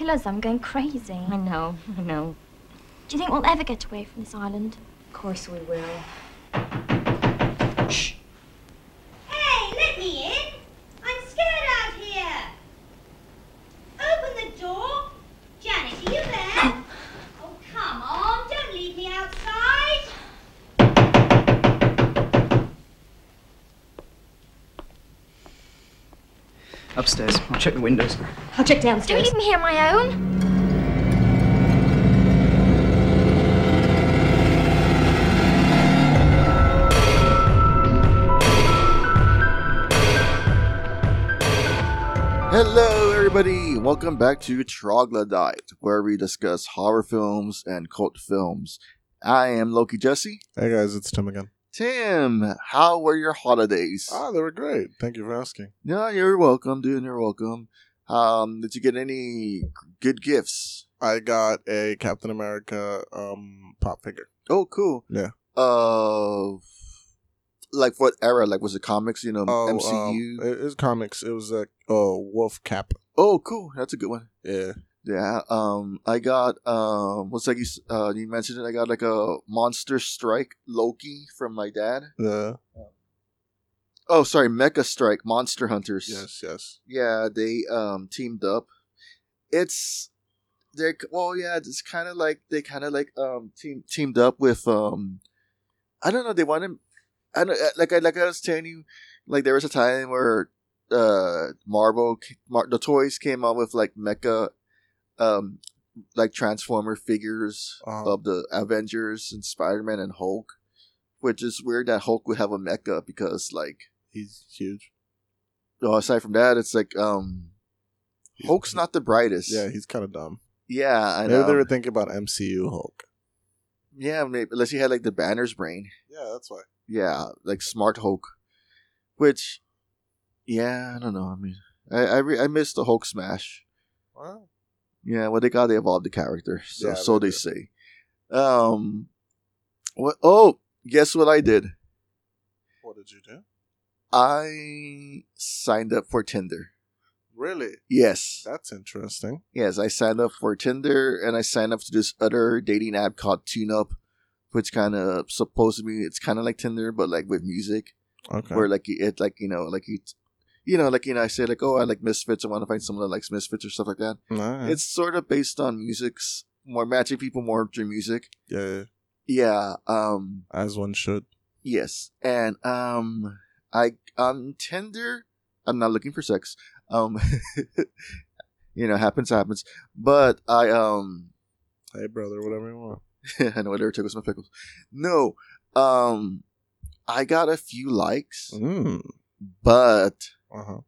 Killers, I'm going crazy. I know, I know. Do you think we'll ever get away from this island? Of course we will. Hey, Upstairs. I'll check the windows. I'll check downstairs. Do you downstairs. leave me here on my own? Hello, everybody. Welcome back to Troglodyte, where we discuss horror films and cult films. I am Loki Jesse. Hey guys, it's Tim again. Tim, how were your holidays? Ah, they were great. Thank you for asking. No, you're welcome, dude. You're welcome. Um, did you get any good gifts? I got a Captain America um pop figure. Oh, cool. Yeah. Uh, like what era? Like was it comics? You know, Oh, MCU. Um, it, was comics. It was a uh, Wolf Cap. oh, cool. That's a good one. Yeah. Yeah. Um, I got um, what's like you uh, you mentioned it. I got like a Monster Strike Loki from my dad. The Oh, sorry, Mecha Strike Monster Hunters. yes, yes. Yeah, they um teamed up. It's they're well, yeah, it's kind of like they kind of like um team teamed up with um I don't know, they wanted I don't like I like I was telling you like there was a time where uh Marvel Mar- the toys came out with like mecha um like transformer figures Uh-huh. of the Avengers and Spider-Man and Hulk, which is weird that Hulk would have a mecha because like He's huge. no, aside from that, it's like um, Hulk's not the brightest. Yeah, he's kind of dumb. yeah, I Maybe know. they were thinking about MCU Hulk. yeah, maybe, unless he had like the Banner's brain. Yeah, that's why. Yeah, like Smart Hulk, which, yeah, I don't know. I mean, I I, re- I missed the Hulk smash. Wow. Yeah, well, they got to evolve the character, so Yeah, so they they say. Um, what? Oh, guess what I did? What did you do? I signed up for Tinder. Really? Yes. That's interesting. Yes, I signed up for Tinder and I signed up to this other dating app called TuneUp, which kind of supposed to be it's kind of like Tinder but like with music, Okay. where like it like you know like you, you know like you know I say like oh I like Misfits I want to find someone that likes Misfits or stuff like that. Alright. It's sort of based on music's more matching people more through music. yeah, yeah. Um. as one should. Yes. And um. I on Tinder. I'm not looking for sex. Um. you know, happens happens. But I um. Hey, brother, whatever you want. I know what took was my pickles. No, um, I got a few likes, Mm. but Uh huh.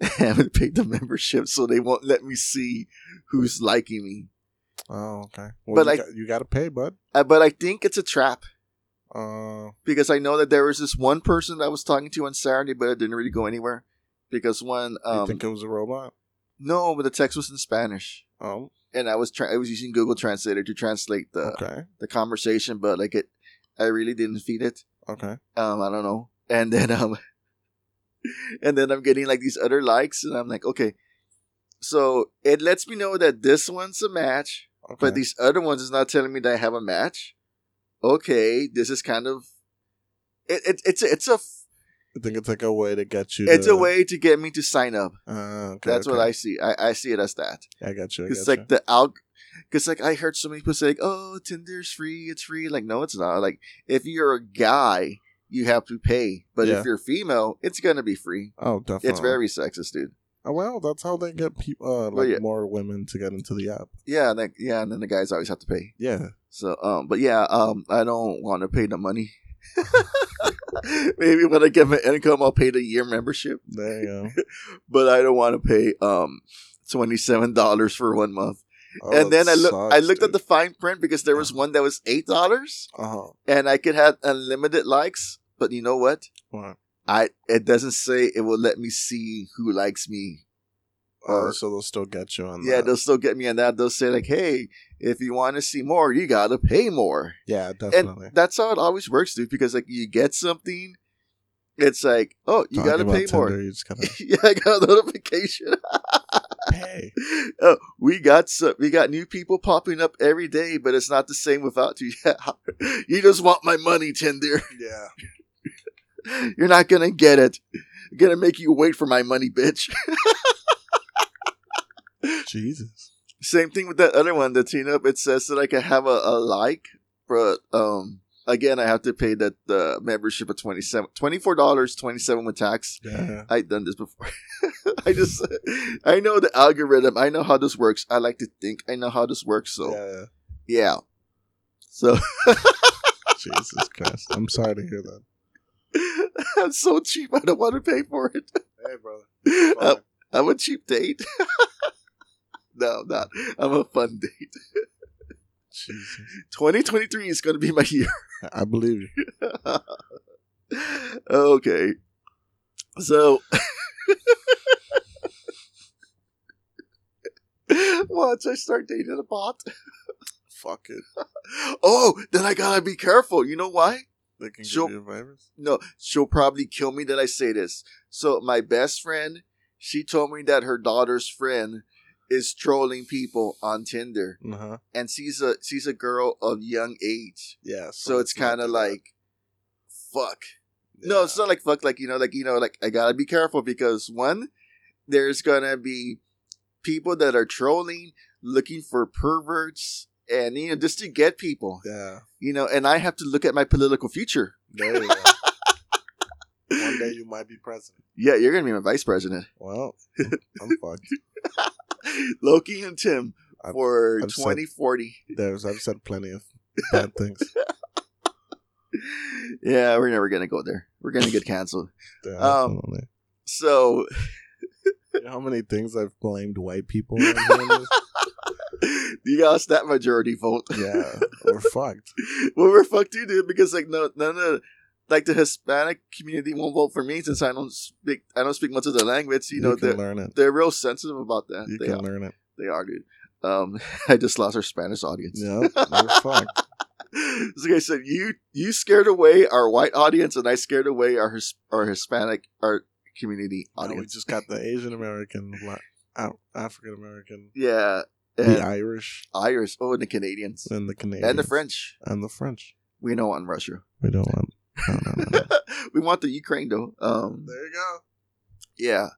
Haven't paid the membership, so they won't let me see who's liking me. Oh, okay. Well, But you, like- got, you got to pay, bud. Uh, but I think it's a trap Uh, because I know that there was this one person that I was talking to on Saturday, but it didn't really go anywhere because when you um think it was a robot? no, but the text was in Spanish, Oh, and I was trying I was using Google Translator to translate the okay, the conversation, but like it, I really didn't feed it. okay. um i don't know and then um and then i'm getting like these other likes and i'm like okay so it lets me know that this one's a match okay. but these other ones is not telling me that i have a match okay this is kind of it, it it's a, it's a I think it's like a way to get you. it's to, a way to get me to sign up Uh, okay, that's what i see i, I see it as that I got you. It's like the alg because like i heard so many people say like oh tinder's free it's free like no it's not like if you're a guy you have to pay but Yeah. if you're female it's gonna be free Oh, definitely. It's very sexist, dude. Oh, well, that's how they get people, uh, like yeah. more women to get into the app. Yeah, and then, yeah, and then the guys always have to pay. Yeah. So, um, but yeah, um, I don't want to pay the money. Maybe when I get my income, I'll pay the year membership, There you go. but I don't want to pay um twenty seven dollars for one month. Oh, and then I that look, I looked at the fine print because there was one that was eight dollars, Uh-huh. and I could have unlimited likes. But you know what? What? I it doesn't say it will let me see who likes me Oh, so they'll still get you on that. Yeah, that. they'll still get me on that. They'll say like, "Hey, if you want to see more, you gotta pay more." Yeah, definitely. And that's how it always works, dude. Because like you get something, it's like, "Oh, you Talking gotta pay more." You just gotta yeah, I got a notification. pay. oh, we got some, we got new people popping up every day, but it's not the same without you. Yeah, you just want my money, Tinder. Yeah. You're not gonna get it. I'm gonna make you wait for my money, bitch. Jesus. Same thing with that other one that's you know it says that I can have a, a like, but um again I have to pay that the membership of 27 $24 27 with tax. Yeah. I've done this before. I just I know the algorithm. I know how this works. I like to think I know how this works. So Yeah. yeah. So Jesus Christ. I'm sorry to hear that. that's so cheap. I don't want to pay for it. Hey, brother. I'm, I'm a cheap date. no, I'm not. I'm a fun date. Jesus. 2023 is going to be my year. I believe you. okay. So once I start dating a bot. Fuck it. Oh, then I gotta be careful. You know why? They can She'll- give you a virus. No, she'll probably kill me that I say this. So my best friend, she told me that her daughter's friend is trolling people on Tinder, Uh huh. and she's a she's a girl of young age. Yeah. So it's not kind of like, fuck. No, it's not like fuck. Like you know, like you know, like I gotta be careful because one, there's gonna be people that are trolling, looking for perverts, and you know, just to get people. Yeah. You know, and I have to look at my political future. There you go. One day you might be president. Yeah, you're gonna be my vice president. Well, I'm fucked. Loki and Tim I've- for I've said- 2040. There's I've said plenty of bad things. yeah, we're never gonna go there. We're gonna get canceled. Um, Definitely. So You know how many things I've blamed white people on doing this? you got that majority vote. Yeah, we're fucked. well, we're fucked too, dude. Because like no, no, of like the Hispanic community won't vote for me since I don't speak. I don't speak much of the language. You, You, know, can they're learn it. they're real sensitive about that. You they can are. learn it. They are, dude. Um, I just lost our Spanish audience. Yeah, we're fucked. like I said, you you scared away our white audience, and I scared away our His- our Hispanic our community Now we just got the Asian American, African American, yeah, the and Irish, Irish. Oh, and the Canadians and the Canadians, and the French. and the French. We don't want Russia. We don't want. No, no, no. no. we want the Ukraine though. Um, there you go. yeah.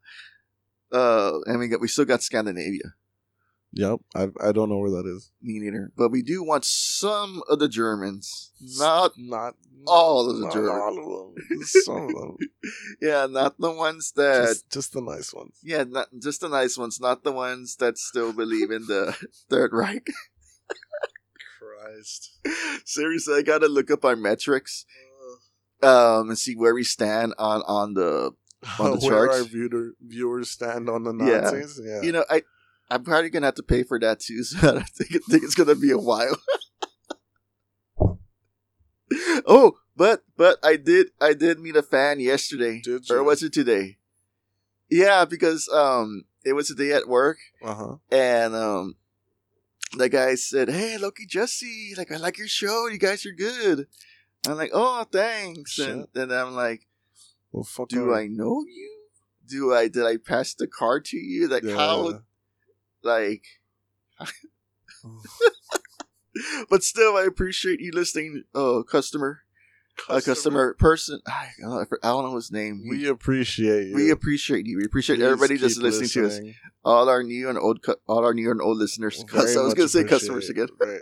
Uh, and we got we still got Scandinavia. Yep, I I don't know where that is. Me neither. But we do want some of the Germans. Not Not all of the not German. all of them. Some of them. yeah, not the ones that just, just the nice ones. yeah, not just the nice ones, not the ones that still believe in the Third Reich. Christ. Seriously, I gotta look up our metrics um and see where we stand on on the On the where charts? our viewer, viewers stand on the Yeah. Nazis. Yeah. you know, I I'm probably gonna have to pay for that too, so I think, I think it's gonna be a while. oh, but but I did I did meet a fan yesterday. Did Or was it today? Yeah, because um it was a day at work Uh huh. and um the guy said, Hey Loki Jesse, like I like your show, you guys are good. I'm like, Oh, thanks. And then I'm like, Well, fuck. Do. I know you? Do I did I pass the card to you? Like how Yeah. Like but still i appreciate you listening uh customer a customer person i don't know, I don't know his name We appreciate you. we appreciate you we appreciate Please everybody that's keep listening to us all our new and old cu- all our new and old listeners Very i was gonna say customers again. Right.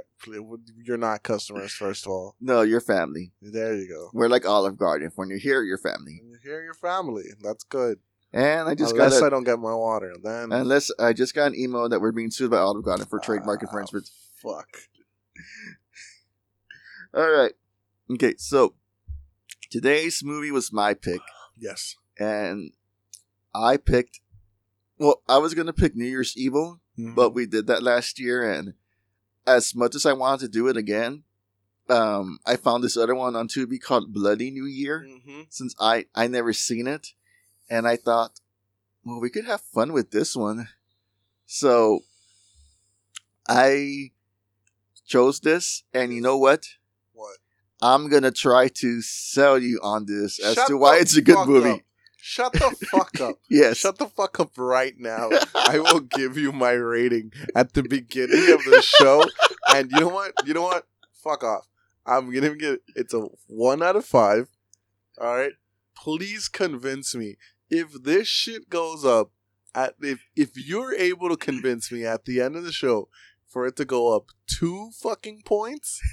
You're not customers, first of all. no you're family There you go. we're like olive garden when you're here you're family And you're here, your family. That's good. And i just Unless got I don't get my water, then unless i just got an email that we're being sued by olive garden for trademark Ah, infringement Fuck. all right okay so today's movie was my pick Yes. and I picked. Well, I was gonna pick New Year's Evil, Mhm. but we did that last year, and as much as I wanted to do it again, um, I found this other one on Tubi called Bloody New Year. Mhm. Since I I never seen it, and I thought, well, we could have fun with this one, so I chose this, and you know what? What? I'm gonna try to sell you on this as Shut to why it's a good movie. up. Shut the fuck up. Yes. Shut the fuck up right now. I will give you my rating at the beginning of the show. And you know what? You know what? Fuck off. I'm gonna give it's a one out of five. Alright? Please convince me. If this shit goes up at if if you're able to convince me at the end of the show for it to go up two fucking points,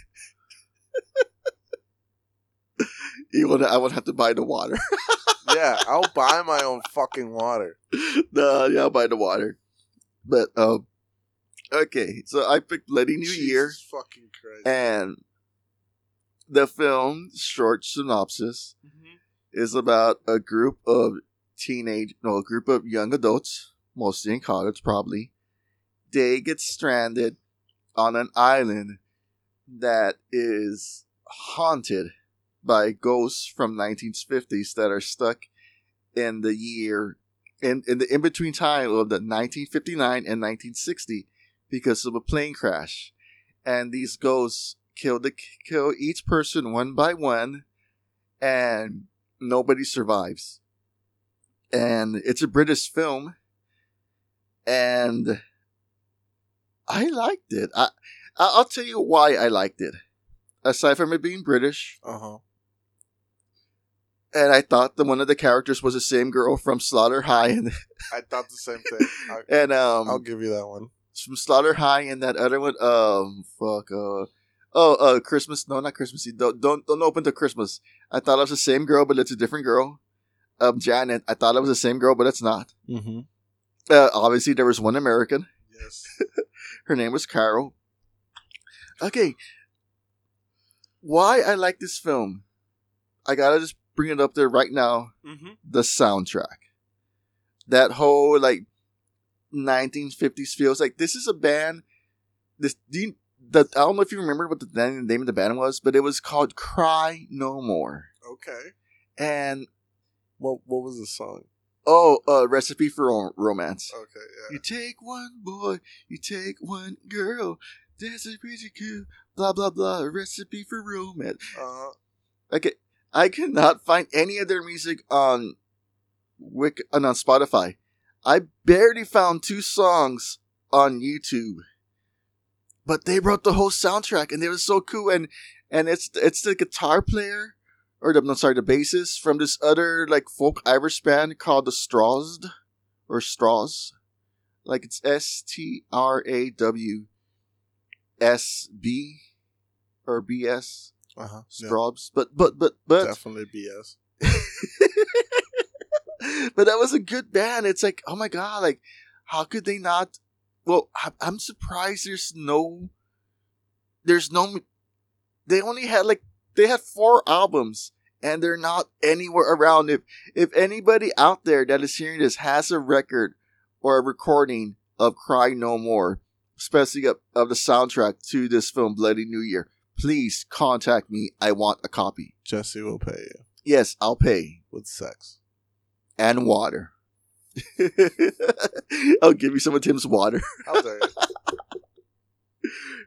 You wanna, I would have to buy the water. yeah, I'll buy my own fucking water. no, yeah, I'll buy the water. But um, okay. So I picked Bloody New Year, fucking Christ. and the film short synopsis Mhm. is about a group of teenage, no, a group of young adults, mostly in college, probably. They get stranded on an island that is haunted by ghosts from 1950s that are stuck in the year in, in the in between time of the 1959 and 1960 because of a plane crash, and these ghosts kill the kill each person one by one, and nobody survives. And it's a British film, and I liked it. I I'll tell you why I liked it. Aside from it being British, Uh-huh. and I thought that one of the characters was the same girl from Slaughter High, and I thought the same thing. I, and um, I'll give you that one. from Slaughter High, and that other one, um, fuck, uh, oh, uh, Christmas, no, not Christmas Eve. Don't, don't, don't open to Christmas. I thought it was the same girl, but it's a different girl. Um, Janet, I thought it was the same girl, but it's not. Mm-hmm. Uh, obviously, there was one American. Yes. Her name was Carol. Okay. Why I like this film? I gotta just bring it up there right now. Mm-hmm. The soundtrack. That whole like 1950s feels like this is a band. This do you, the, I don't know if you remember what the name name of the band was, but it was called Cry No More. Okay. And What What was the song? oh, uh, Recipe for Ro- Romance. Okay. Yeah. You take one boy, you take one girl. There's a pretty cool, blah blah blah. Recipe for romance. Uh, Okay, I cannot find any of their music on Wick and on Spotify. I barely found two songs on YouTube, but they wrote the whole soundtrack, and they were so cool. And and it's it's the guitar player, or the, no, sorry, the bassist from this other like folk Irish band called the Straws, or Straws, like it's S T R A W S B or B S. uh-huh. Yeah, Straws, but but but but definitely BS. but that was a good band. It's like, oh my god, like how could they not? Well, I'm surprised there's no, there's no. They only had like they had four albums, and they're not anywhere around. If if anybody out there that is hearing this has a record or a recording of "Cry No More," especially of, of the soundtrack to this film, Bloody New Year, please contact me. I want a copy. Jesse will pay you Yes, I'll pay with sex. and water. I'll oh, give you some of Tim's water. You?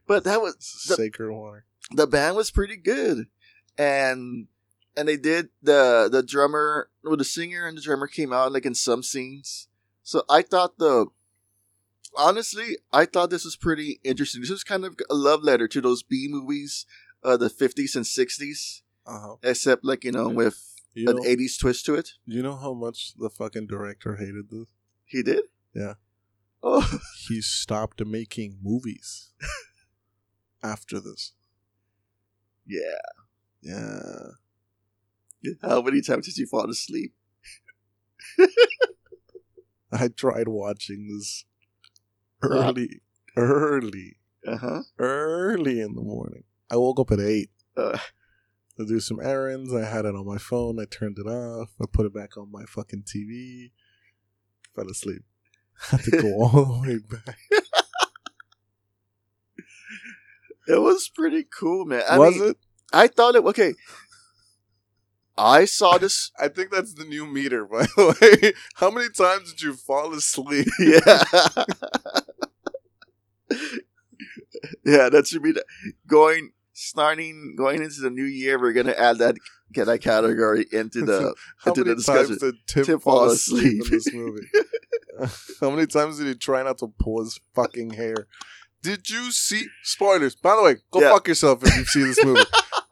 But that was The- Sacred water. the band was pretty good, and and they did the the drummer, well, the singer and the drummer came out like in some scenes. So I thought the honestly, I thought this was pretty interesting. This was kind of a love letter to those B movies, uh, the fifties and sixties, Uh-huh. except like you know with You an know, eighties twist to it. you know how much the fucking director hated this? He did. Yeah. Oh, He stopped making movies after this. yeah. Yeah. How many times did you fall asleep? I tried watching this early, early, Uh huh. early in the morning. I woke up at 8 Uh, to do some errands. I had it on my phone. I turned it off. I put it back on my fucking TV. Fell asleep. Had to go all the way back. it was pretty cool, man. I Was mean, it? I thought it. Okay. I saw this. I think that's the new meter, by the way. How many times did you fall asleep? Yeah. yeah, that should be the, going starting going into the new year, we're gonna add that get that category into the How into many the discussion. times did Tim, Tim fall asleep, asleep. in this movie? How many times did he try not to pull his fucking hair? Did you see spoilers? By the way, go Yeah. fuck yourself if you've seen this movie.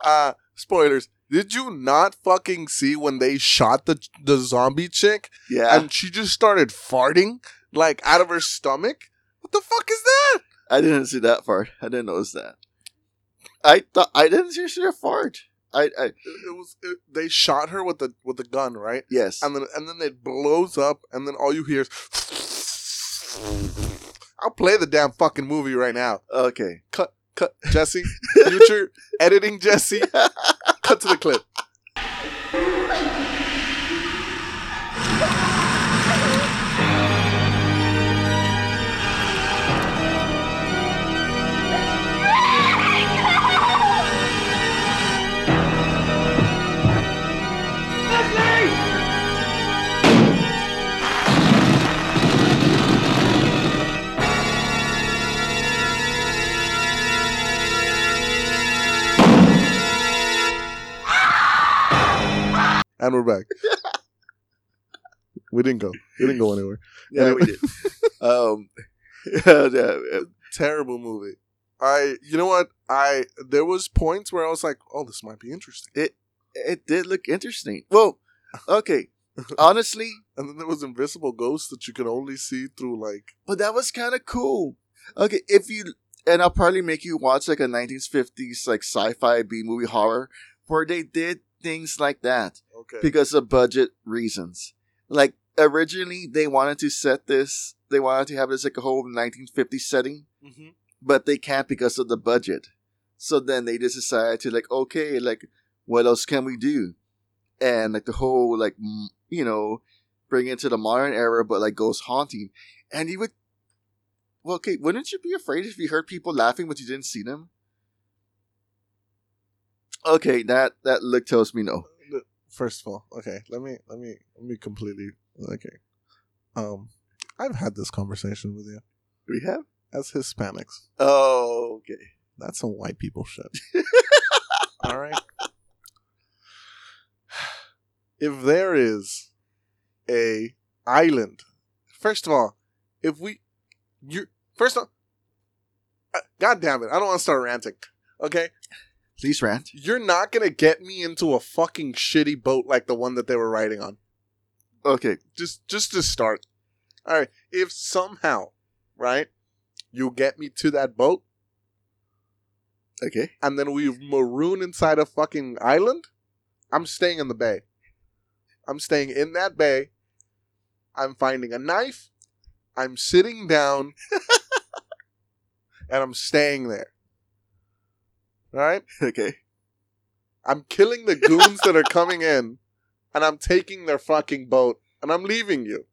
Uh spoilers. Did you not fucking see when they shot the the zombie chick Yeah, and she just started farting like out of her stomach? What the fuck is that? I didn't see that part. I didn't notice that. I thought I didn't see a fart. I, I It, it was it, they shot her with the with the gun, right? yes. and then and then it blows up, and then all you hear is. I'll play the damn fucking movie right now. okay. Cut, cut, Jesse. Future editing, Jesse. Cut to the clip. And we're back. we didn't go. We didn't go anywhere. Yeah, we did. um, yeah, yeah, Terrible movie. I, you know what? I there was points where I was like, oh, this might be interesting. It it did look interesting. Well, okay. Honestly, And then there was invisible ghosts that you could only see through like but that was kind of cool. Okay, if you and I'll probably make you watch like a 1950s like sci-fi B movie horror where they did things like that okay. because of budget reasons. Like originally they wanted to set this, they wanted to have this like a whole 1950s setting, hmm but they can't because of the budget. So then they just decided to like, okay, like what else can we do? And like the whole like m- you know bring it to the modern era, but like ghost haunting, and you would. Well, okay, wouldn't you be afraid if you heard people laughing but you didn't see them? Okay, that that look tells me no. First of all, okay, let me let me let me completely okay. Um, I've had this conversation with you We have. as Hispanics. Oh, okay. That's some white people shit. All right. If there is a island, first of all, if we, you first of all, uh, God damn it, I don't want to start ranting. Okay, Please rant. you're not gonna get me into a fucking shitty boat like the one that they were riding on. Okay. Just, just to start. All right, if somehow, right, you get me to that boat, Okay. and then we maroon inside a fucking island, I'm staying in the bay. I'm staying in that bay. I'm finding a knife. I'm sitting down. and I'm staying there. All right? Okay. I'm killing the goons that are coming in, and I'm taking their fucking boat, and I'm leaving you.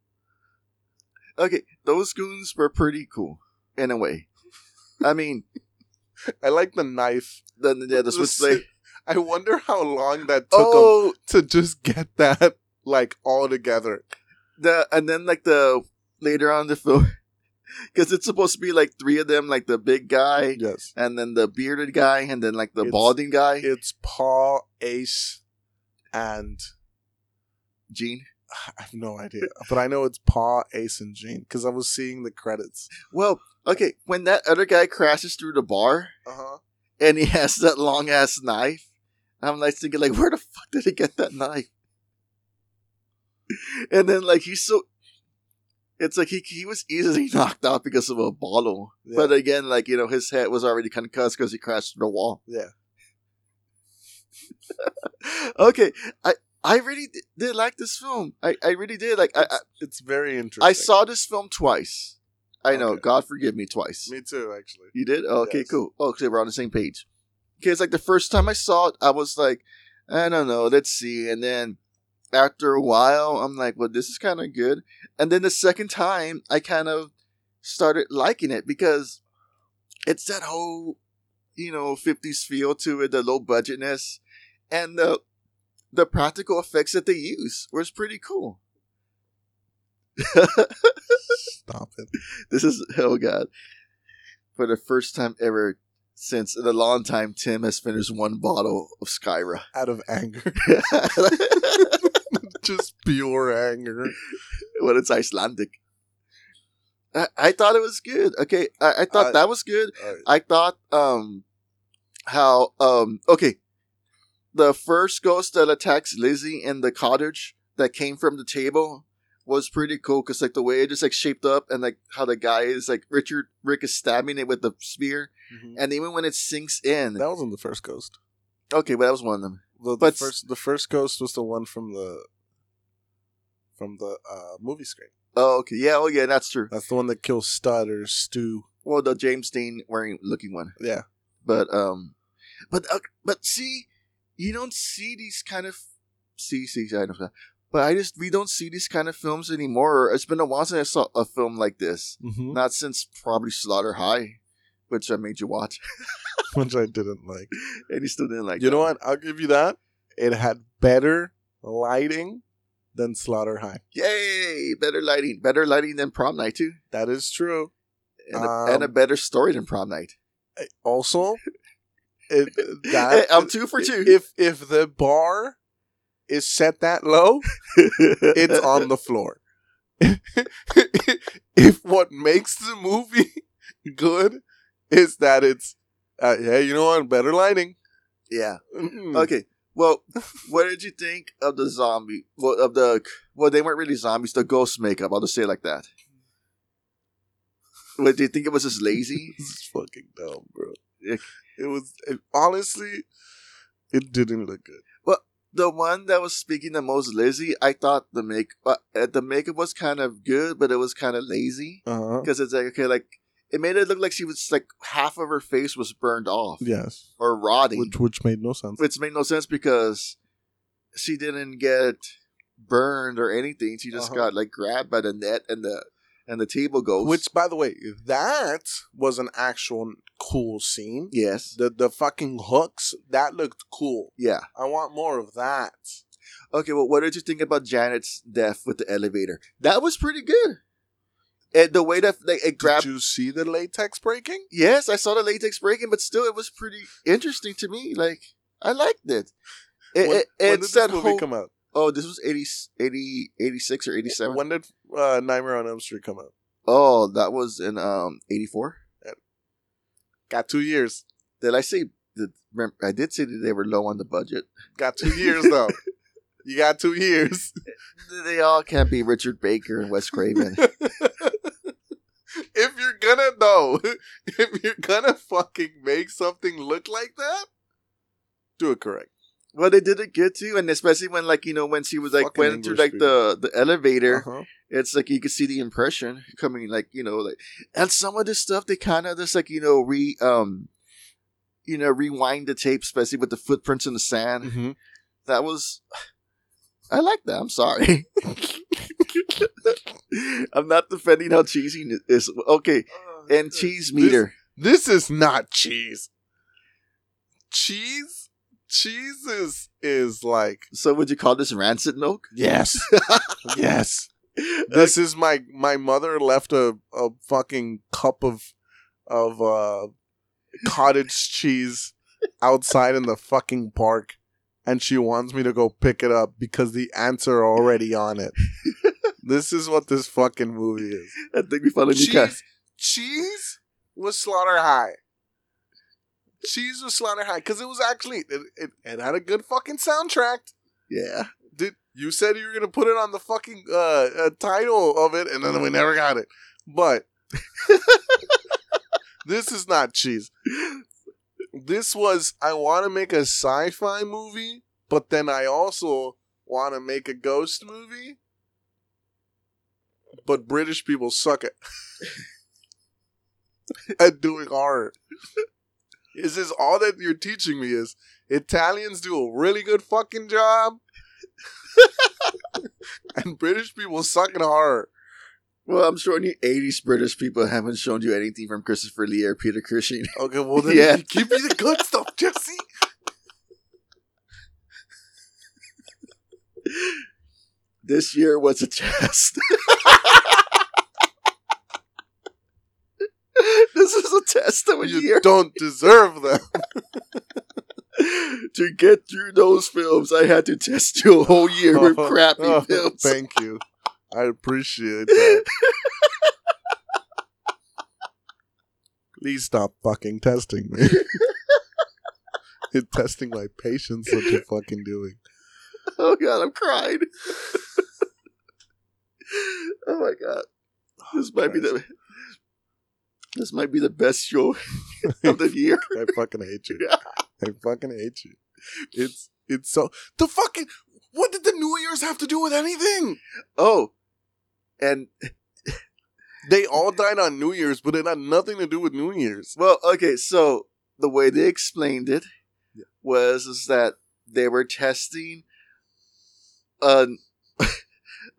Okay. Those goons were pretty cool in a way. I mean, I like the knife. the yeah, the The switchblade. I wonder how long that took Oh, to just get that like all together. the and then like the later on the film, because it's supposed to be like three of them, like the big guy, Yes. and then the bearded guy, and then like the It's- balding guy, It's Paul, Ace, and Gene. I have no idea, but I know it's Paul, Ace, and Gene because I was seeing the credits. Well, okay, when that other guy crashes through the bar Uh huh. and he has that long ass knife, I'm like thinking like, where the fuck did he get that knife? And then like he's so. It's like he he was easily knocked out because of a bottle, Yeah. but again, like you know, his head was already concussed because he crashed through the wall. Yeah. okay, I I really did, did like this film. I, I really did. Like I, I It's, it's very interesting. I saw this film twice. I know. Okay. God forgive me twice. Me too, actually. You did? Oh, okay, Yes. cool. Oh, okay, we're on the same page. Okay, it's like the first time I saw it, I was like, I don't know, let's see. And then after a while, I'm like, well, this is kind of good. And then the second time, I kind of started liking it because it's that whole, you know, 50s feel to it, the low budgetness, and the the practical effects that they use was pretty cool. Stop it. This is oh god. For the first time ever, since in a long time Tim has finished one bottle of Skyra. Out of anger. Just pure anger. when it's Icelandic. I, I thought it was good. Okay, I, I thought I- that was good. I thought um how um okay the first ghost that attacks Lizzie in the cottage that came from the table was pretty cool because like the way it just like shaped up and like how the guy is like Richard Rick is stabbing it with the spear and even when it sinks in that wasn't the first ghost. okay but that was one of them The, the But- first the first ghost was the one from the from the uh, movie screen. oh okay yeah oh yeah that's true That's the one that kills Stud or Stu. well the James Dean wearing looking one Yeah. but um but uh, but see you don't see these kind of see see I don't know that. but I just we don't see these kind of films anymore. It's been a while since I saw a film like this. Mm-hmm. Not since probably Slaughter High, which I made you watch, Which I didn't like. and you still didn't like. you know one. what? I'll give you that. It had better lighting than Slaughter High. Yay! Better lighting, better lighting than Prom Night too, That is true. and, a, Um, and a better story than Prom Night. Also, it, that I'm two for two. If if the bar is set that low, it's on the floor. if what makes the movie good is that it's uh, yeah, you know what, better lighting. yeah. Mm. Okay. Well, what did you think of the zombie? Well, of the well, they weren't really zombies. The ghost makeup. I'll just say it like that. What do you think it was just lazy? This is fucking dumb, bro. It was it, honestly, it didn't look good. Well, the one that was speaking the most Lizzie, I thought the make uh, the makeup was kind of good, but it was kind of lazy Uh-huh. because it's like okay, like it made it look like she was like half of her face was burned off Yes, or rotting, which which made no sense. which made no sense because she didn't get burned or anything. She just Uh-huh. got like grabbed by the net and the and the table ghost. Which, by the way, that was an actual cool scene. yes, The the fucking hooks that looked cool. yeah. I want more of that. Okay, well, what did you think about Janet's death with the elevator? That was pretty good. And the way that like, it grabbed Did you see the latex breaking? Yes, I saw the latex breaking, but still, it was pretty interesting to me. Like, I liked it. It, when, it, when did this movie whole. come out? Oh, this was 80, 80, 86 or 87. When did uh, Nightmare on Elm Street come out? Oh, that was in um 84. Got two years. Did I say that? remem- I did say that they were low on the budget. Got two years though. You got two years. They all can't be Richard Baker and Wes Craven. gonna know, if you're gonna fucking make something look like that, do it correct. well, they did it good too, and especially when, like, you know, when she was like Fucking went into English like the the elevator. Uh-huh. it's like you can see the impression coming like you know like and some of this stuff they kind of just like you know re um you know rewind the tape especially with the footprints in the sand Mhm. that was i like that i'm sorry i'm not defending how cheesy it is okay and cheese meter This, this is not cheese. Cheese, cheese is is like so would you call this rancid milk yes, yes. This is my my mother left a a fucking cup of of uh cottage cheese outside in the fucking park and she wants me to go pick it up because the ants are already on it. this is what this fucking movie is. i think we found a new cat Cheese, cheese was Slaughter High. Cheese was Slaughter High because it was actually it, it, it had a good fucking soundtrack. yeah Did you said you were gonna put it on the fucking uh, uh title of it, and then we never got it. But this is not cheese. This was I want to make a sci-fi movie, but then I also want to make a ghost movie. But British people suck at at doing art. Is this all that you're teaching me? Is Italians do a really good fucking job, and British people suck at art. well i'm sure any 80s british people haven't shown you anything from christopher lee or peter cushing Okay, well then Yeah. give me the good stuff, Jesse. This year was a test. this is a test them a You year. don't deserve them. to get through those films, I had to test you a whole year with oh, crappy Oh, films. Thank you. I appreciate that. Please stop fucking testing me. You're testing my patience that you're fucking doing. Oh god, I'm crying. oh my god. Oh, this might be the this might be the best show of the year. I fucking hate you. I fucking hate you. It's it's so the fucking what did the New Year's have to do with anything? Oh, and They all died on New Year's, but it had nothing to do with New Year's. well, okay, so the way they explained it Yeah. was is that they were testing an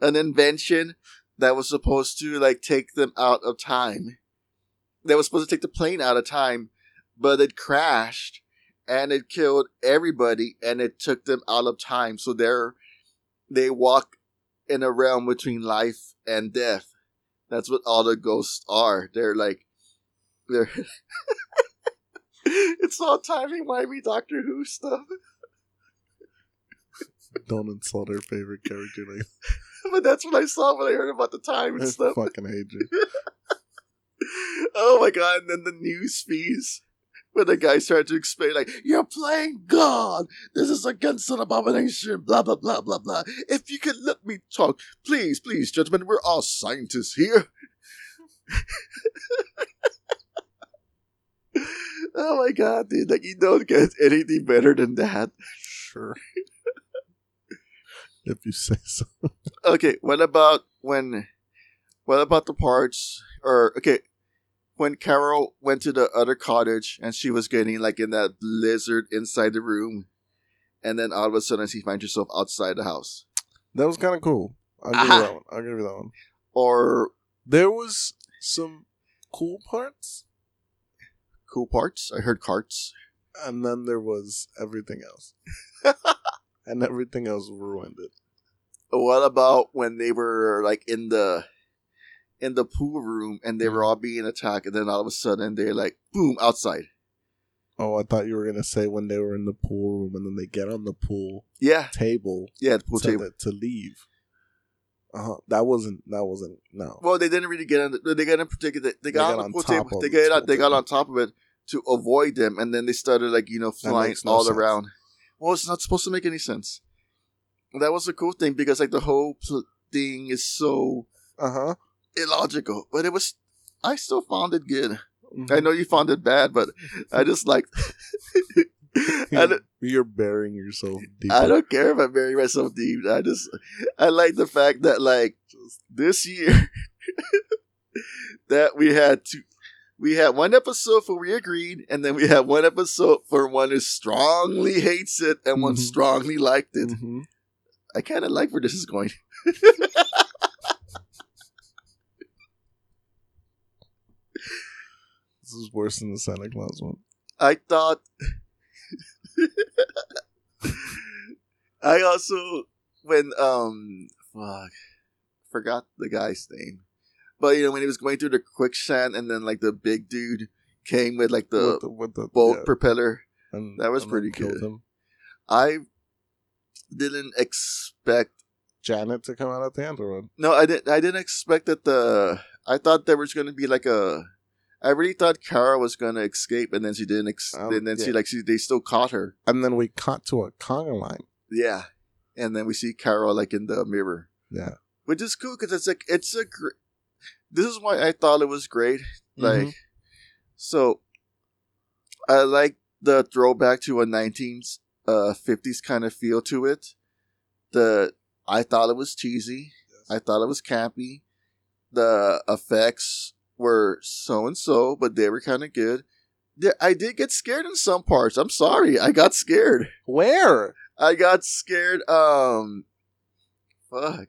an invention that was supposed to like take them out of time. That was supposed to take the plane out of time, but it crashed and it killed everybody and it took them out of time. So they're they walk in a realm between life and death. That's what all the ghosts are. They're like they're It's all timing wimey Doctor Who stuff. Don't insult our favorite character name. but that's what I saw when I heard about the time and I stuff. fucking hate you. oh my god, and then the news feeds when the guy started to explain, like, you're playing God. This is against an abomination, blah, blah, blah, blah, blah. If you could let me talk, please, please, gentlemen, we're all scientists here. oh my god, dude, like, you don't get anything better than that. Sure. if you say so. Okay, what about when, what about the parts, or, okay, when Carol went to the other cottage and she was getting like in that blizzard inside the room, and then all of a sudden she finds herself outside the house. That was kind of cool. I'll give you that one. I'll give you that one. Or There was some cool parts, cool parts. I heard carts. and then there was everything else. and everything else ruined it. What about when they were like in the in the pool room and they were all being attacked, and then all of a sudden they're like, boom, outside. Oh, I thought you were gonna say when they were in the pool room and then they get on the pool Yeah, table yeah, the pool to, table. to leave. Uh huh. That wasn't. That wasn't. No. Well, they didn't really get on. The, they got in particular. They got, got on on the pool top table. of They the got on, they got on top of it to avoid them, and then they started like you know flying no all sense. around. Well, it's not supposed to make any sense. That was a cool thing because like the whole thing is so Uh huh. Illogical, but it was. I still found it good. I know you found it bad, but I just like. You're burying yourself deep. I don't care if I bury myself deep. I just I like the fact that like this year that we had two we had one episode for we agreed, and then we had one episode for one who strongly hates it and one Mhm. strongly liked it. Mhm. I kind of like where this is going. This is worse than the Santa Claus one. I thought. I also when um fuck forgot the guy's name, but you know when he was going through the quicksand and then like the big dude came with like the, with the, with the boat yeah, propeller. and- that was pretty good. him. I didn't expect. Janet to come out at the end or what? No, I didn't. I didn't expect that the. I thought there was going to be like a. I really thought Kara was going to escape, and then she didn't. Ex- Um, and then she like she they still caught her. And then we cut to a conga line. Yeah, and then we see Carol like in the mirror, Yeah. which is cool because it's like it's a. Gr- this is why I thought it was great. Like, Mhm. so I like the throwback to a nineteens, uh, fifties kind of feel to it. The I thought it was cheesy. I thought it was campy. The effects were so and so, but they were kind of good. I did get scared in some parts. I'm sorry, I got scared. Where? I got scared. Um, fuck.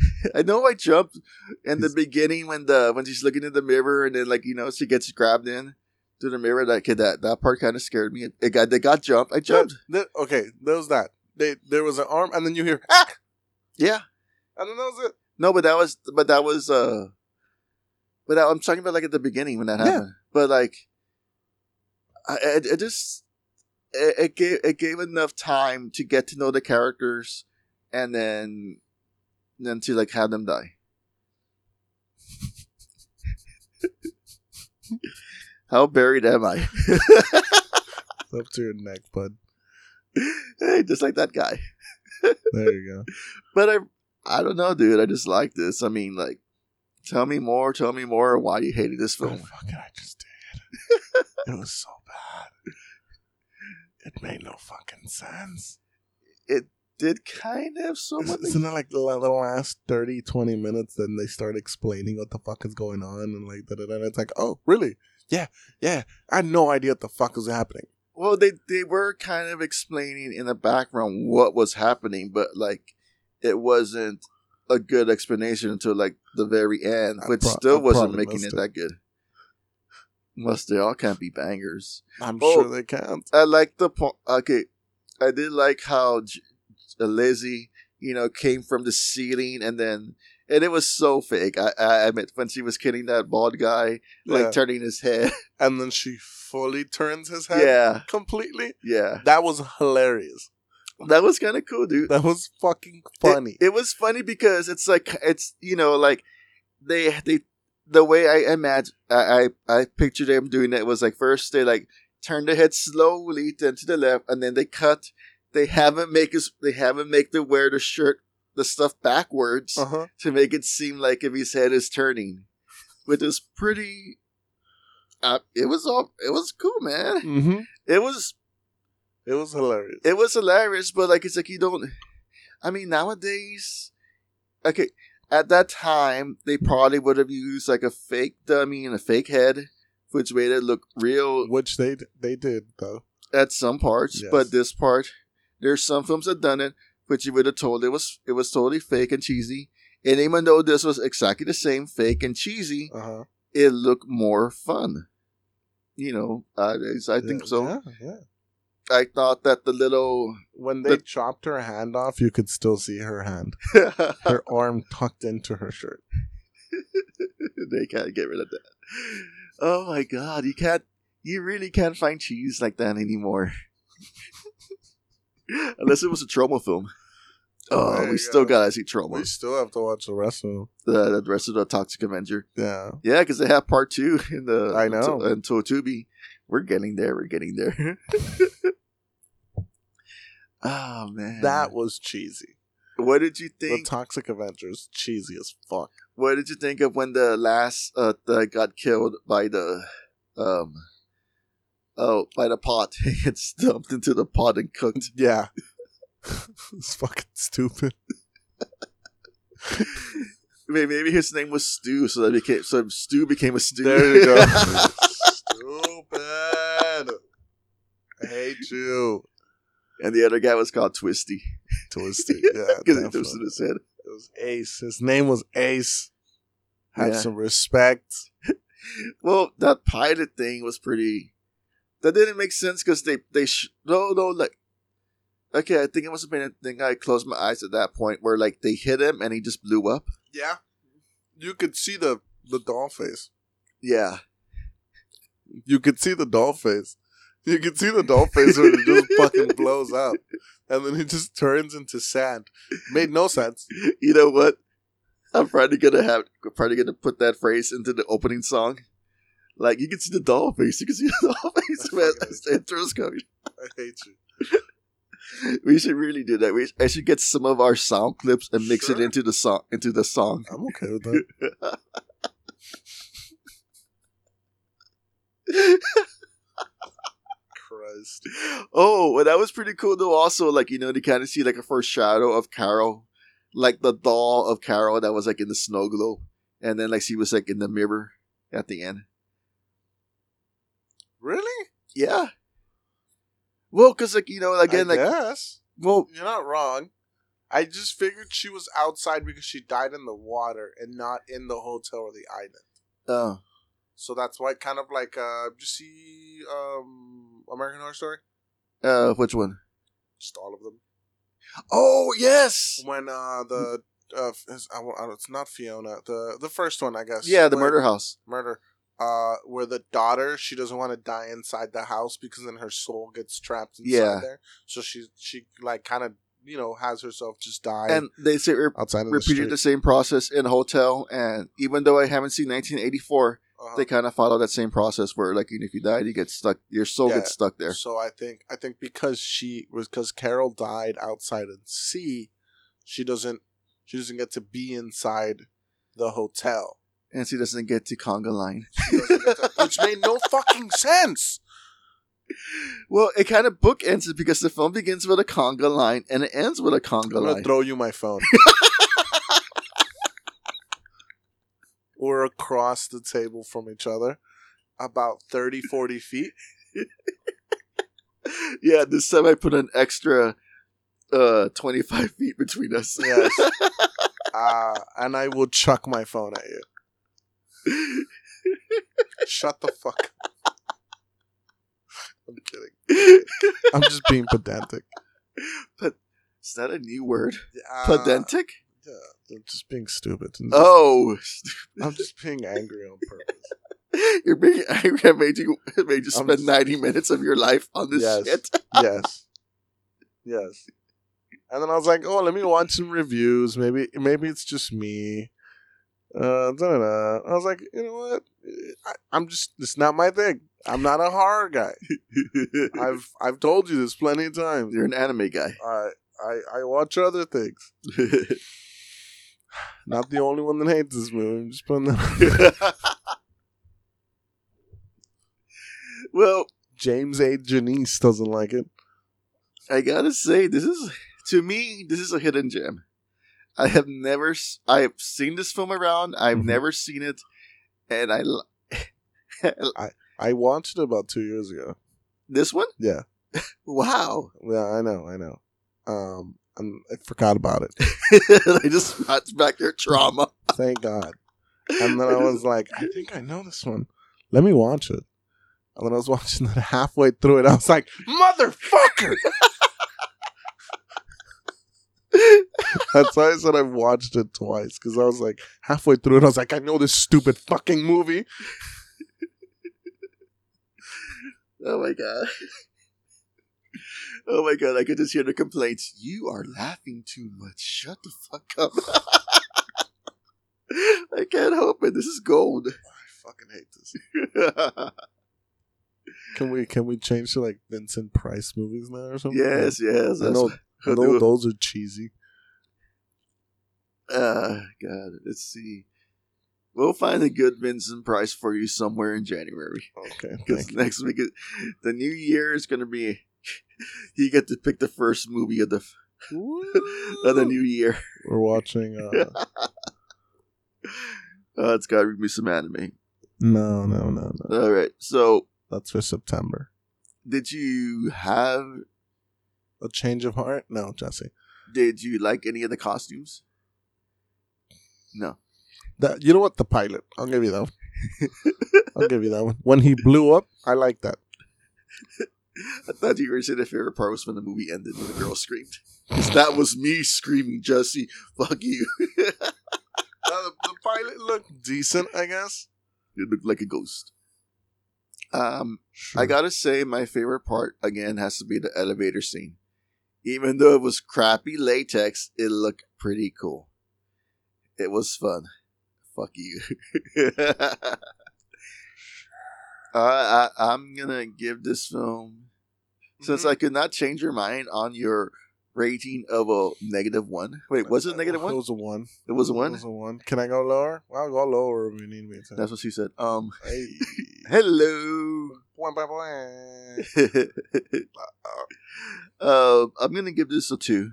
I know I jumped in the beginning when the when she's looking in the mirror and then like you know she gets grabbed in to the mirror. That kid, that that part kind of scared me. It got they got jumped. I jumped. There- okay, there was that. They, there was an arm, and then you hear ah, Yeah. and then that was it. No, but that was but that was uh. But I'm talking about like at the beginning when that happened. Yeah. But like, I it, it just it, it gave it gave enough time to get to know the characters, and then then to like have them die. How buried am I? Up to your neck, bud. hey, just like that guy. There you go. But I, I don't know, dude. I just like this. I mean, like, tell me more. Tell me more. Why you hated this Oh, film? fucking, I just did. it was so bad. It made no fucking sense. It did kind of so much. Isn't it like the, the last 30, 20 minutes? Then they start explaining what the fuck is going on, and like, da, da, da, and it's like, oh, really? Yeah, yeah. I had no idea what the fuck was happening. Well, they they were kind of explaining in the background what was happening, but like, it wasn't a good explanation until like the very end, which pro- still wasn't making it that good. Must they all can't be bangers. I'm Oh. sure they can't. I like the point. Okay, I did like how J- J- Lizzie, you know, came from the ceiling and then, and it was so fake. I, I admit when she was kidding that bald guy, like Yeah. turning his head. And then she fully turns his head yeah, completely. yeah, That was hilarious. That was kind of cool, dude. That was fucking funny. It, it was funny because it's like it's you know like they they the way I imagine I I, I pictured them doing it was like first they like turn the head slowly then to the left and then they cut. They haven't make us they haven't make the wear the shirt the stuff backwards uh huh. to make it seem like if his head is turning, which is pretty. Uh, it was all it was cool, man. Mm-hmm. It was It was hilarious. it was hilarious, but like it's like you don't. I mean, nowadays, okay, at that time they probably would have used like a fake dummy and a fake head, which made it look real Which they they did though. at some parts. Yes. But this part, there's some films that done it, which you would have told it was it was totally fake and cheesy. And even though this was exactly the same, fake and cheesy, Uh huh. it looked more fun. You know, I, I think so. Yeah, yeah. I thought that the little When they The- chopped her hand off, you could still see her hand, her arm tucked into her shirt. they can't get rid of that. Oh my god, you can't. You really can't find cheese like that anymore. Unless it was a trauma film. Oh, oh There we still go. gotta see trauma. We still have to watch the rest of them. The, the rest of the Toxic Avenger. Yeah. Yeah, because they have part two in the. I know. In Totubi. We're getting there. We're getting there. Oh man, That was cheesy. What did you The think? Toxic Avengers, cheesy as fuck. what did you think of when the last uh the, got killed by the um oh by the pot? He gets dumped into the pot and cooked. Yeah. it's fucking stupid. Maybe, maybe his name was Stu, so that became so Stu became a Stu. There you go. stupid. I hate you. And the other guy was called Twisty Twisty. Yeah. because he twisted his head. It was Ace. His name was Ace. Have Yeah. some respect. Well, that pilot thing was pretty. That didn't make sense because they they sh- no no like. Okay, I think it must have been a thing. I closed my eyes at that point where like they hit him and he just blew up. Yeah. You could see the the doll face. Yeah, You could see the doll face. You can see the doll face when it just fucking blows up. And then it just turns into sand. Made no sense. you know what? I'm probably gonna have probably gonna put that phrase into the opening song. Like you can see the doll face, you can see the doll face, man. As the intro's. I hate you. We should really do that. We I should get some of our sound clips and mix it into the song into the song. I'm okay with that. Christ. Oh, and that was pretty cool though. Also, like you know, to kind of see like a first shadow of Carol, like the doll of Carol that was like in the snow globe, and then like she was like in the mirror at the end. Really? Yeah. Well, because like you know, again, I like guess. well, You're not wrong. I just figured she was outside because she died in the water and not in the hotel or the island. uh, So that's why kind of like uh you see um American Horror Story? uh, which one? Just all of them. Oh yes, When uh the uh, is- I it's not Fiona. The the first one, I guess. Yeah, the murder house. murder. Uh, where the daughter she doesn't want to die inside the house because then her soul gets trapped inside Yeah. there. So she she like kind of you know has herself just die And they say re- outside the repeated street. the same process in hotel. And even though I haven't seen 1984, Uh-huh. they kind of follow that same process where, like, even if you died, you get stuck. Your soul Yeah. gets stuck there. So I think I think because she was because Carol died outside in sea, she doesn't she doesn't get to be inside the hotel. And she doesn't get to conga line. She doesn't get to- which made no fucking sense. Well, it kind of bookends it because the film begins with a conga line and it ends with a conga I'm gonna line. throw you my phone. We're across the table from each other, about 30, 40 feet. yeah, this time I put an extra uh 25 feet between us. Yes. Uh, and I will chuck my phone at you. Shut the fuck up. I'm kidding. I'm just being pedantic. But is that a new word? Uh, Pedantic? Yeah, I'm just being stupid. Oh, I'm just being angry on purpose. you're being angry. I made you made you spend just- 90 minutes of your life on this Yes. shit. yes. Yes. And then I was like, oh, let me watch some reviews. Maybe maybe it's just me. Uh, da-da-da. I was like, you know what? I, I'm just it's not my thing. I'm not a horror guy. I've I've told you this plenty of times. You're an anime guy. I I I watch other things. Not the only one that hates this movie. I'm just putting that. well, James A. Janice doesn't like it. I gotta say, this is to me, this is a hidden gem. I have never, I have seen this film around. I've Mhm. never seen it, and I, I, I watched it about two years ago. this one. Yeah. Wow, Yeah, I know, I know. Um, I'm, I forgot about it. I just brought back your trauma. Thank God. And then I was like, I think I know this one. Let me watch it. And then I was watching it halfway through it. I was like, motherfucker! That's why I said I've watched it twice. Because I was like, halfway through it, I was like, I know this stupid fucking movie. Oh my god. Oh my god, I could just hear the complaints. You are laughing too much. Shut the fuck up. I can't help it. This is gold. I fucking hate this. Can we can we change to like Vincent Price movies now or something? yes, yes. I know, I know those are cheesy. Uh, God, let's see. We'll find a good Vincent Price for you somewhere in January. Okay, Because next week, the new year is going to be. You get to pick the first movie of the of the new year. We're watching. Uh, Uh, it's got to be some anime. no, no, no, no. All right. So, That's for September. did you have? A change of heart? No, Jesse. Did you like any of the costumes? No. That you know what? The pilot. I'll give you that one. I'll give you that one. When he blew up, I like that. I thought you were saying the favorite part was when the movie ended and the girl screamed. that was me screaming, Jesse. Fuck you. Uh, the, the pilot looked decent, I guess. It looked like a ghost. Um, Sure. I gotta say, my favorite part again has to be the elevator scene. Even though it was crappy latex, it looked pretty cool. It was fun. Fuck you. uh, I, I'm gonna give this film, since Mhm. I could not change your mind on your rating of a negative one. Wait, was it one? It was a one. It was a one. It was a one. Can I go lower? I'll go lower if you need me to. That's what she said. Um, Hey. hello. Boing, boing, boing. uh, I'm gonna give this a two.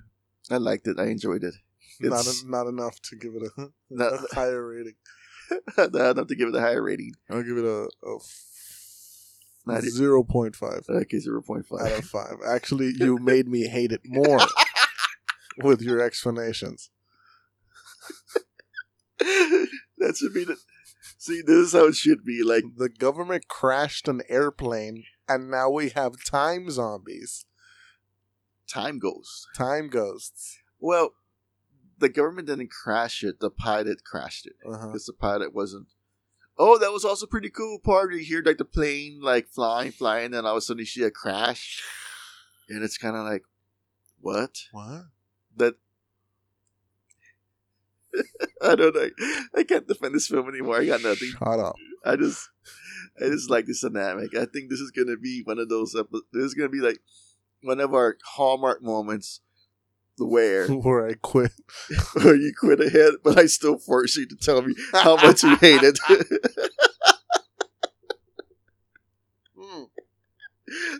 I liked it. I enjoyed it. Not It's- not enough to give it a, Not- a higher rating. Not enough to give it a higher rating. I'll give it a, a Not e- point five Okay, zero point out five. of five. Actually, you made me hate it more with your explanations. that should be the. See, this is how it should be. Like, The government crashed an airplane, and now we have time zombies, time ghosts. time ghosts. Well, the government didn't crash it. The pilot crashed it Uh-huh. because the pilot wasn't. Oh, that was also pretty cool part. You hear like the plane like flying, flying, and all of a sudden you see a crash, and it's kind of like, what? What? That I don't know. I can't defend this film anymore. I got nothing. Shut up. I just, I just like this dynamic. I think this is gonna be one of those. Epi- this is gonna be like one of our hallmark moments, where Where I quit. where you quit ahead, but I still force you to tell me how much you hate it.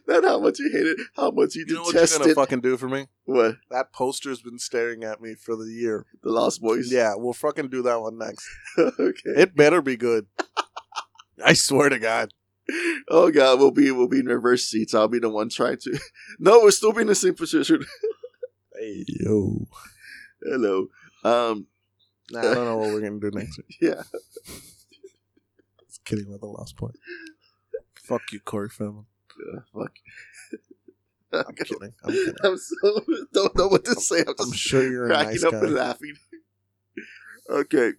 Not how much you hate it, how much you, You know what you're gonna it. fucking do for me? what That poster's been staring at me for the year. the Lost Boys? Yeah, we'll fucking do that one next. okay. It better be good. I swear to God. Oh God, we'll be we'll be in reverse seats. I'll be the one trying to. No, we'll still be in the same position. Hey yo. Hello. Um. Nah, I don't know what we're gonna do next. week. Yeah. Just kidding about the last point. Fuck you, Corey Feldman. Uh, fuck. I'm kidding. I'm kidding. I'm so don't know what to say. I'm I'm sure you're a cracking nice up guy. and laughing. okay.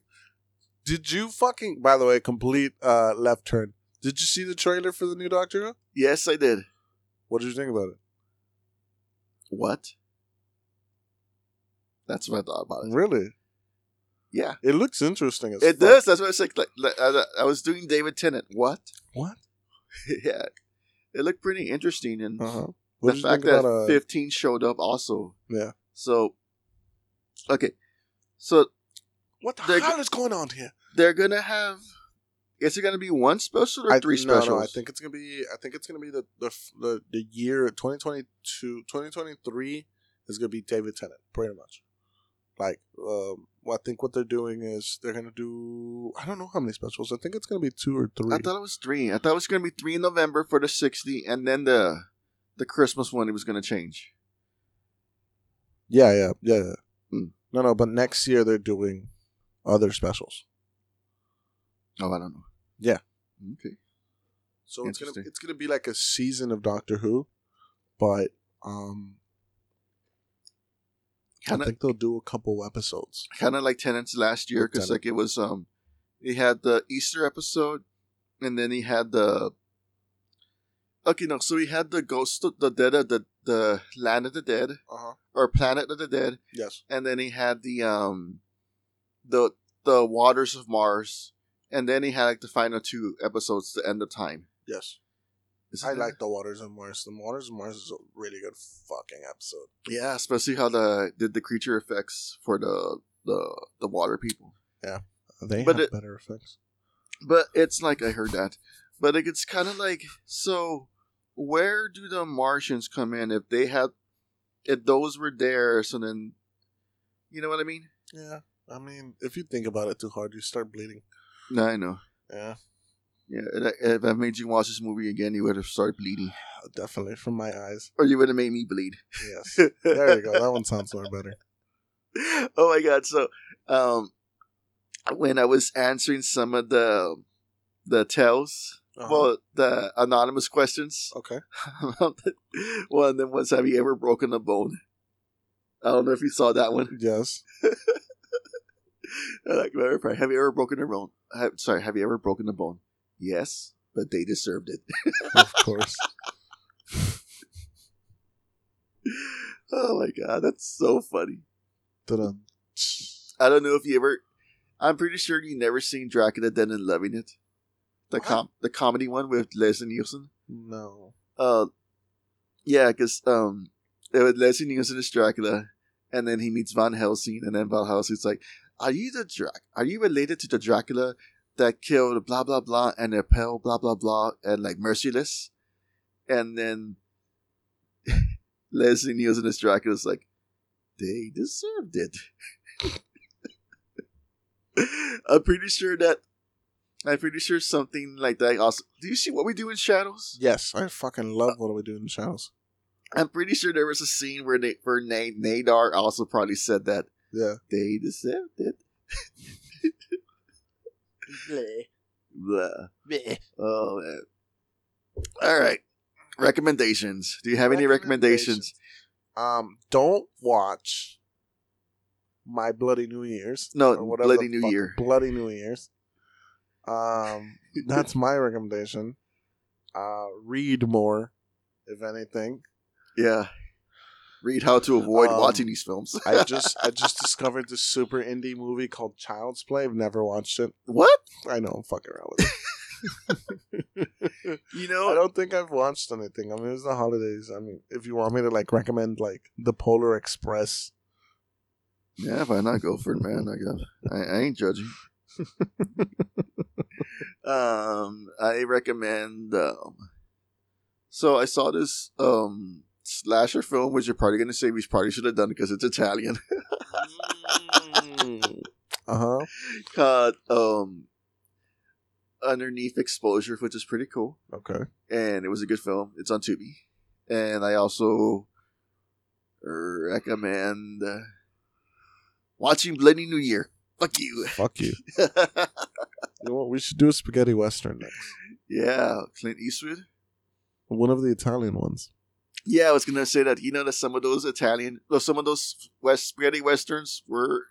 Did you fucking? By the way, complete uh, left turn. Did you see the trailer for the new Doctor Who? Yes, I did. What did you think about it? What? That's what I thought about it. Really? Yeah, It looks interesting. As it fuck. does. That's what I said. Like, like I, I was doing David Tennant. What? What? yeah, it looked pretty interesting, and Uh huh. the What did you fact that about uh, 15 showed up also. Yeah. So, okay, so What the hell is going on here? they're gonna have. Is it gonna be one special or I, three no, specials? no, I think it's gonna be. I think it's gonna be the the the, the year 2022, 2023 is gonna be David Tennant, pretty much. Like, um, well, I think what they're doing is they're gonna do. I don't know how many specials. I think it's gonna be two or three. I thought it was three. I thought it was gonna be three in November for the 60, and then the the Christmas one it was gonna change. yeah, yeah, yeah. yeah. Hmm. No, no, but next year they're doing other specials. Oh, I don't know. Yeah. Okay. So it's gonna it's gonna be like a season of Doctor Who, but um, I Kind of think they'll do a couple episodes. kind of like Tennant's last year because like it was um, he had the Easter episode, and then he had the. Okay, no. So he had the Ghost of the Dead, of the the Land of the Dead Uh huh. or Planet of the Dead, Yes. and then he had the um, the the Waters of Mars, and then he had like the final two episodes to end the time. Yes. Is I like the Waters of Mars. The Waters of Mars is a really good fucking episode. Yeah, especially how the did the creature effects for the the the water people. Yeah, uh, they But have it- better effects. But it's like I heard that. But it gets kind of like so. Where do the Martians come in if they had if those were there? So then, you know what I mean? Yeah. I mean, if you think about it too hard, you start bleeding. No, I know. Yeah. Yeah, if- I made you watch this movie again, you would have started bleeding, Definitely from my eyes. or you would have made me bleed. Yes. there you go. That one sounds more better. oh my god! So, um, when I was answering some of the the tells, Uh-huh. well, the anonymous questions, okay. one of them was, "Have you ever broken a bone?" I don't know if you saw that one. Yes. like. Have you ever broken a bone? Have, sorry, have you ever broken a bone? Yes, but they deserved it. Of course. oh my god, that's so funny. Dun-dun. I don't know if you ever. I'm pretty sure you never seen Dracula Dead and Loving It. The What? com the comedy one with Leslie Nielsen. No. Uh, yeah, because um, it was Leslie Nielsen is Dracula, and then he meets Van Helsing, and then Van Helsing's like, "Are you the Drac? Are you related to the Dracula that killed blah blah blah and Appel blah blah blah and like merciless?" And then Leslie Nielsen as Dracula's like, "They deserved it." I'm pretty sure that. I'm pretty sure something like that. Also, do you see what we do in shadows? Yes, I fucking love uh, what we do in shadows. I'm pretty sure there was a scene where they, where Na- Nadar also probably said that Yeah. they deserved it. Blah. Oh man. All right. Recommendations. Do you have any recommendations? Um, don't watch My Bloody New Year's. No, Bloody New fuck- Year. Bloody New Year's. Um, that's my recommendation. Uh, read more, if anything. Yeah. Read how to avoid Um, watching these films. I just I just discovered this super indie movie called Child's Play. I've never watched it. what? I know I'm fucking around with it. You know, I don't think I've watched anything. I mean, it's the holidays. I mean, if you want me to like recommend like the Polar Express, yeah, why not go for it, man? I got, I, I ain't judging. um, I recommend. Um, so I saw this um slasher film, which you're probably gonna say we probably should have done because it's Italian. uh huh. Called um, Underneath Exposure, which is pretty cool. Okay. and it was a good film. It's on Tubi, and I also recommend uh, watching Bloody New Year. Fuck you. Fuck you. You know what? We should do a spaghetti western next. yeah, Clint Eastwood. One of the Italian ones. Yeah, I was gonna say that. You know that some of those Italian, well, some of those West spaghetti westerns were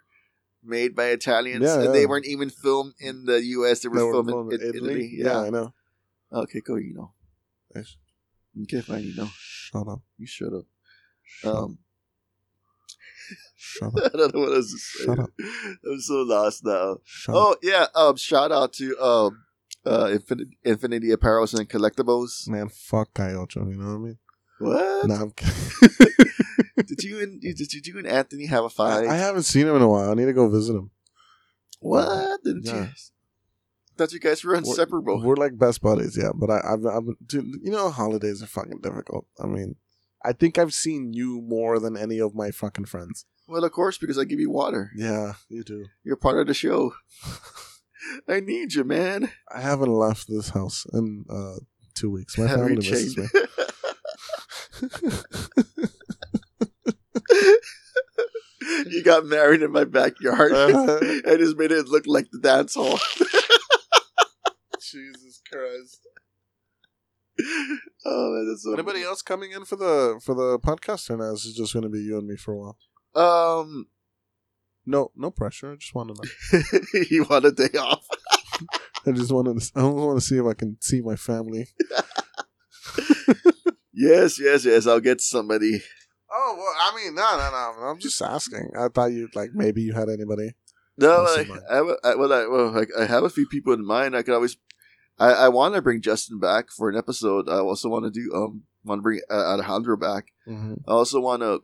made by Italians, Yeah, and yeah. they weren't even filmed in the U.S. They were They were filmed filmed in, in Italy. Yeah, I know. Okay, cool. You know. Nice. Okay, fine. You know. Shut up. You shut up. Shut up. Um, Shut I don't know what else to say. Shut up. I'm so lost now. Shut up. Oh yeah, um, shout out to um, uh, Infinity, Infinity Apparels and Collectibles. Man, fuck Cayocho, you know what I mean? What Nah, I'm did you and did you and Anthony have a fight? I haven't seen him in a while. I need to go visit him. what didn't Yeah. you? Thought you guys were We're- inseparable. We're like best buddies, yeah. But I, I've, I've, dude, you know, holidays are fucking difficult. I mean, I think I've seen you more than any of my fucking friends. well, of course, because I give you water. Yeah, you do. You're part of the show. I need you, man. I haven't left this house in uh, two weeks. My family misses me. You got married in my backyard. I just made it look like the dance hall. Jesus Christ! oh man, that's so Anybody else coming in for the for the podcast, or now is it just going to be you and me for a while? Um, No, no pressure. I just want to know. you want a day off? I just want to. I want to see if I can see my family. Yes, yes, yes. I'll get somebody. Oh well, I mean, no, no, no. I'm just asking. I thought you like maybe you had anybody. No, I. I, have a- I, well, I, well, I have a few people in mind. I could always. I, I want to bring Justin back for an episode. I also want to do um want to bring uh, Alejandro back. Mm-hmm. I also want to.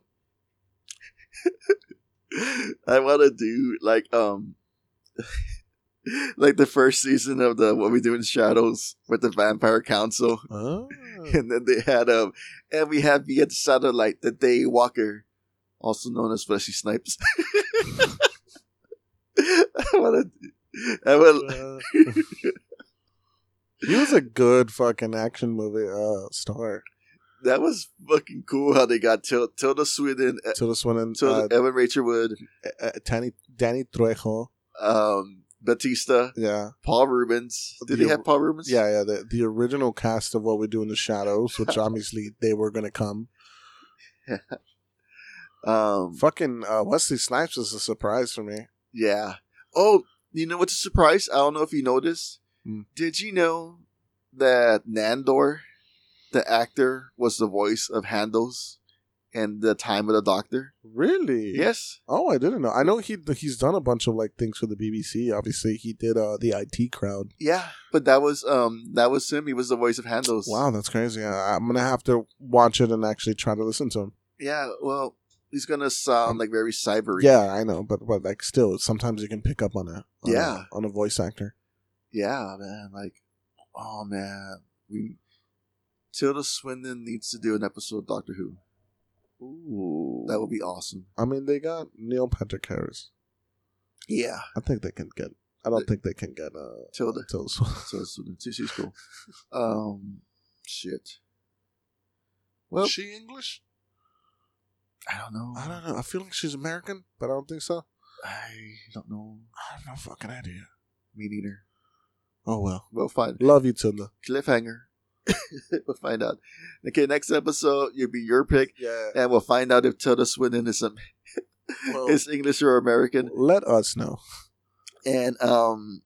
I want to do like um, like the first season of the what we do in shadows with the Vampire Council, Oh. and then they had um, and we had via the satellite the Day Walker, also known as Fleshy Snipes. I want to. I will. He was a good fucking action movie uh, star. That was fucking cool how they got Til- Tilda Swinton, uh, Tilda Swinton, Tilda, uh, Evan Rachel Wood, uh, Danny, Danny Trejo. um, Batista, Yeah, Paul Reubens. Did The- they have Paul Reubens? yeah, yeah. The the original cast of What We Do in the Shadows, which obviously they were gonna come. Um, Fucking uh, Wesley Snipes is a surprise for me. yeah. Oh, you know what's a surprise? I don't know if you noticed. Hmm. Did you know that Nandor, the actor, was the voice of Handles in the Time of the Doctor? Really? Yes. Oh, I didn't know. I know he he's done a bunch of like things for the BBC. Obviously, he did uh the IT crowd. Yeah, but that was um that was him. He was the voice of Handles. Wow, that's crazy. I, I'm gonna have to watch it and actually try to listen to him. Yeah. Well, he's gonna sound like very cybery. Yeah, I know, but but like still, sometimes you can pick up on a on Yeah. a, on a voice actor. Yeah, man. Like, oh man, we Tilda Swinton needs to do an episode of Doctor Who. Ooh, That would be awesome. I mean, they got Neil Patrick Harris. Yeah, I think they can get. I don't think they can get uh Tilda. Tilda Swinton. So Swinton, she- she's cool. Um, shit. Well, Is she English? I don't know. I don't know. I feel like she's American, but I don't think so. I don't know. I have no fucking idea. Me neither. Oh well. We'll find Love you, Tilda. cliffhanger. we'll find out. Okay, next episode, you'll be your pick, Yeah. and we'll find out if Tilda Swinton is Well, is English or American. let us know. And um,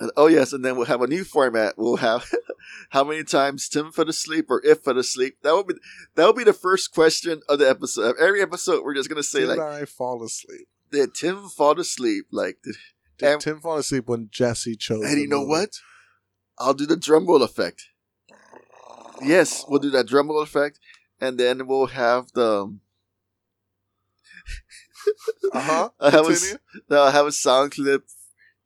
and- oh yes, and then we'll have a new format. We'll have how many times Tim fell asleep or if fell asleep. That would be that would be the first question of the episode. Every episode, we're just gonna say Did like, I fall asleep? did Tim fall asleep? Like, did, Did And- Tim fall asleep when Jesse chose? and you know what? I'll do the drum roll effect. Yes, we'll do that drum roll effect, and then we'll have the. Uh huh. I have a Continue. No, I have a sound clip,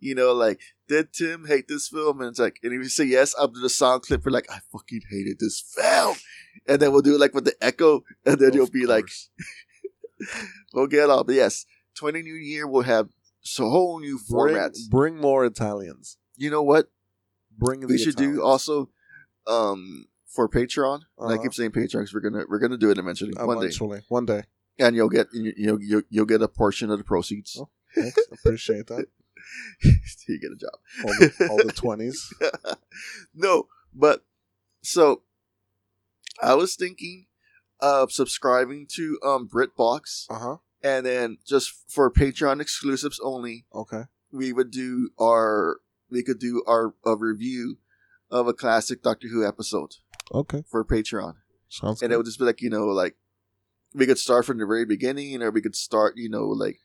you know, like, did Tim hate this film? And it's like, and if you say yes, I'll do the sound clip for like, I fucking hated this film. And then we'll do it like with the echo, and then you'll Of be like, we'll get all. But yes, 20 New Year, we'll have so whole new bring, formats. bring more Italians. You know what? Bring We should Italians. do also, um, for Patreon. And I Uh-huh. keep saying Patreon because we're gonna we're gonna do it eventually one day, Eventually, one day. and you'll get you, you'll, you'll you'll get a portion of the proceeds. Oh. Thanks. Appreciate that. you get a job. All the, 20s. no, but so I was thinking of subscribing to um BritBox Uh huh. and then just for Patreon exclusives only, Okay. we would do our we could do our a review of a classic Doctor Who episode Okay. for Patreon. Sounds And good. it would just be like, you know, like we could start from the very beginning or we could start, you know, like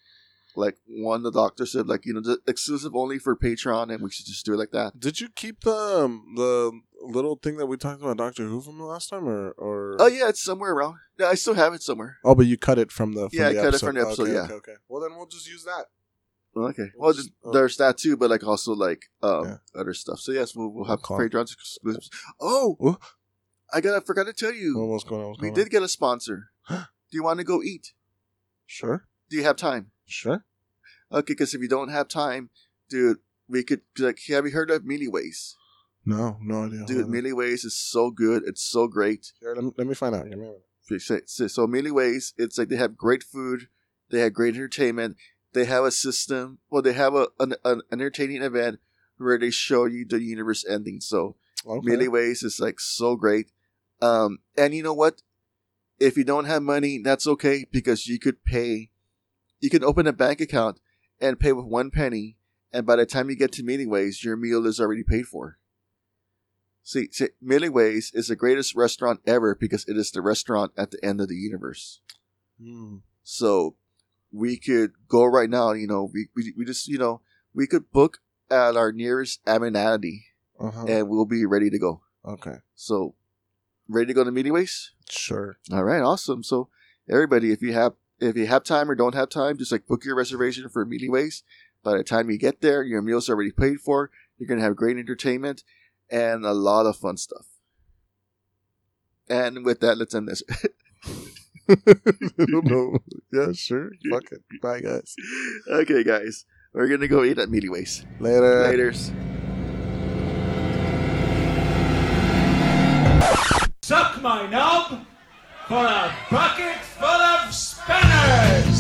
like one the doctor said, like, you know, exclusive only for Patreon and we should just do it like that. Did you keep the um, the little thing that we talked about Doctor Who from the last time, or or? Oh yeah, it's somewhere around. Yeah, I still have it somewhere. Oh, but you cut it from the. From Yeah, I the cut it from the episode, Okay, yeah. Okay, okay. Well, then we'll just use that. Okay. Well, Just- th- there's that too, but like also like um Yeah. other stuff. So yes, we'll, we'll have Patreon exclusives. Oh? I got I forgot to tell you. What was going on? What's we going did get a sponsor. Do you want to go eat? Sure. Do you have time? Sure. Okay, because if you don't have time, dude, we could like. Have you heard of Milliways? No, no idea. Dude. Mealy Ways is so good. It's so great. Here, let, me, let me find out. Give me a minute. So, so, so Milliways, it's like they have great food, they have great entertainment, they have a system. Well, they have a an, an entertaining event where they show you the universe ending. So Okay. Milliways is like so great. Um, and you know what? If you don't have money, that's okay because you could pay. You can open a bank account and pay with one penny, and by the time you get to Milliways, your meal is already paid for. See, see Ways is the greatest restaurant ever because it is the restaurant at the end of the universe. Hmm. So we could go right now. You know, we we, we just you know we could book at our nearest amenity, Uh-huh. and we'll be ready to go. Okay. So, ready to go to Milliways? Sure. All right, awesome. So, everybody, if you have if you have time or don't have time, just like book your reservation for Milliways. By the time you get there, your meal's already paid for. You're gonna have great entertainment and a lot of fun stuff. And with that, let's end this. I don't know. Yeah, sure. Fuck it. Bye, guys. okay, guys, we're gonna go eat at Milliways. Later. Later's. My knob for a bucket full of spinners!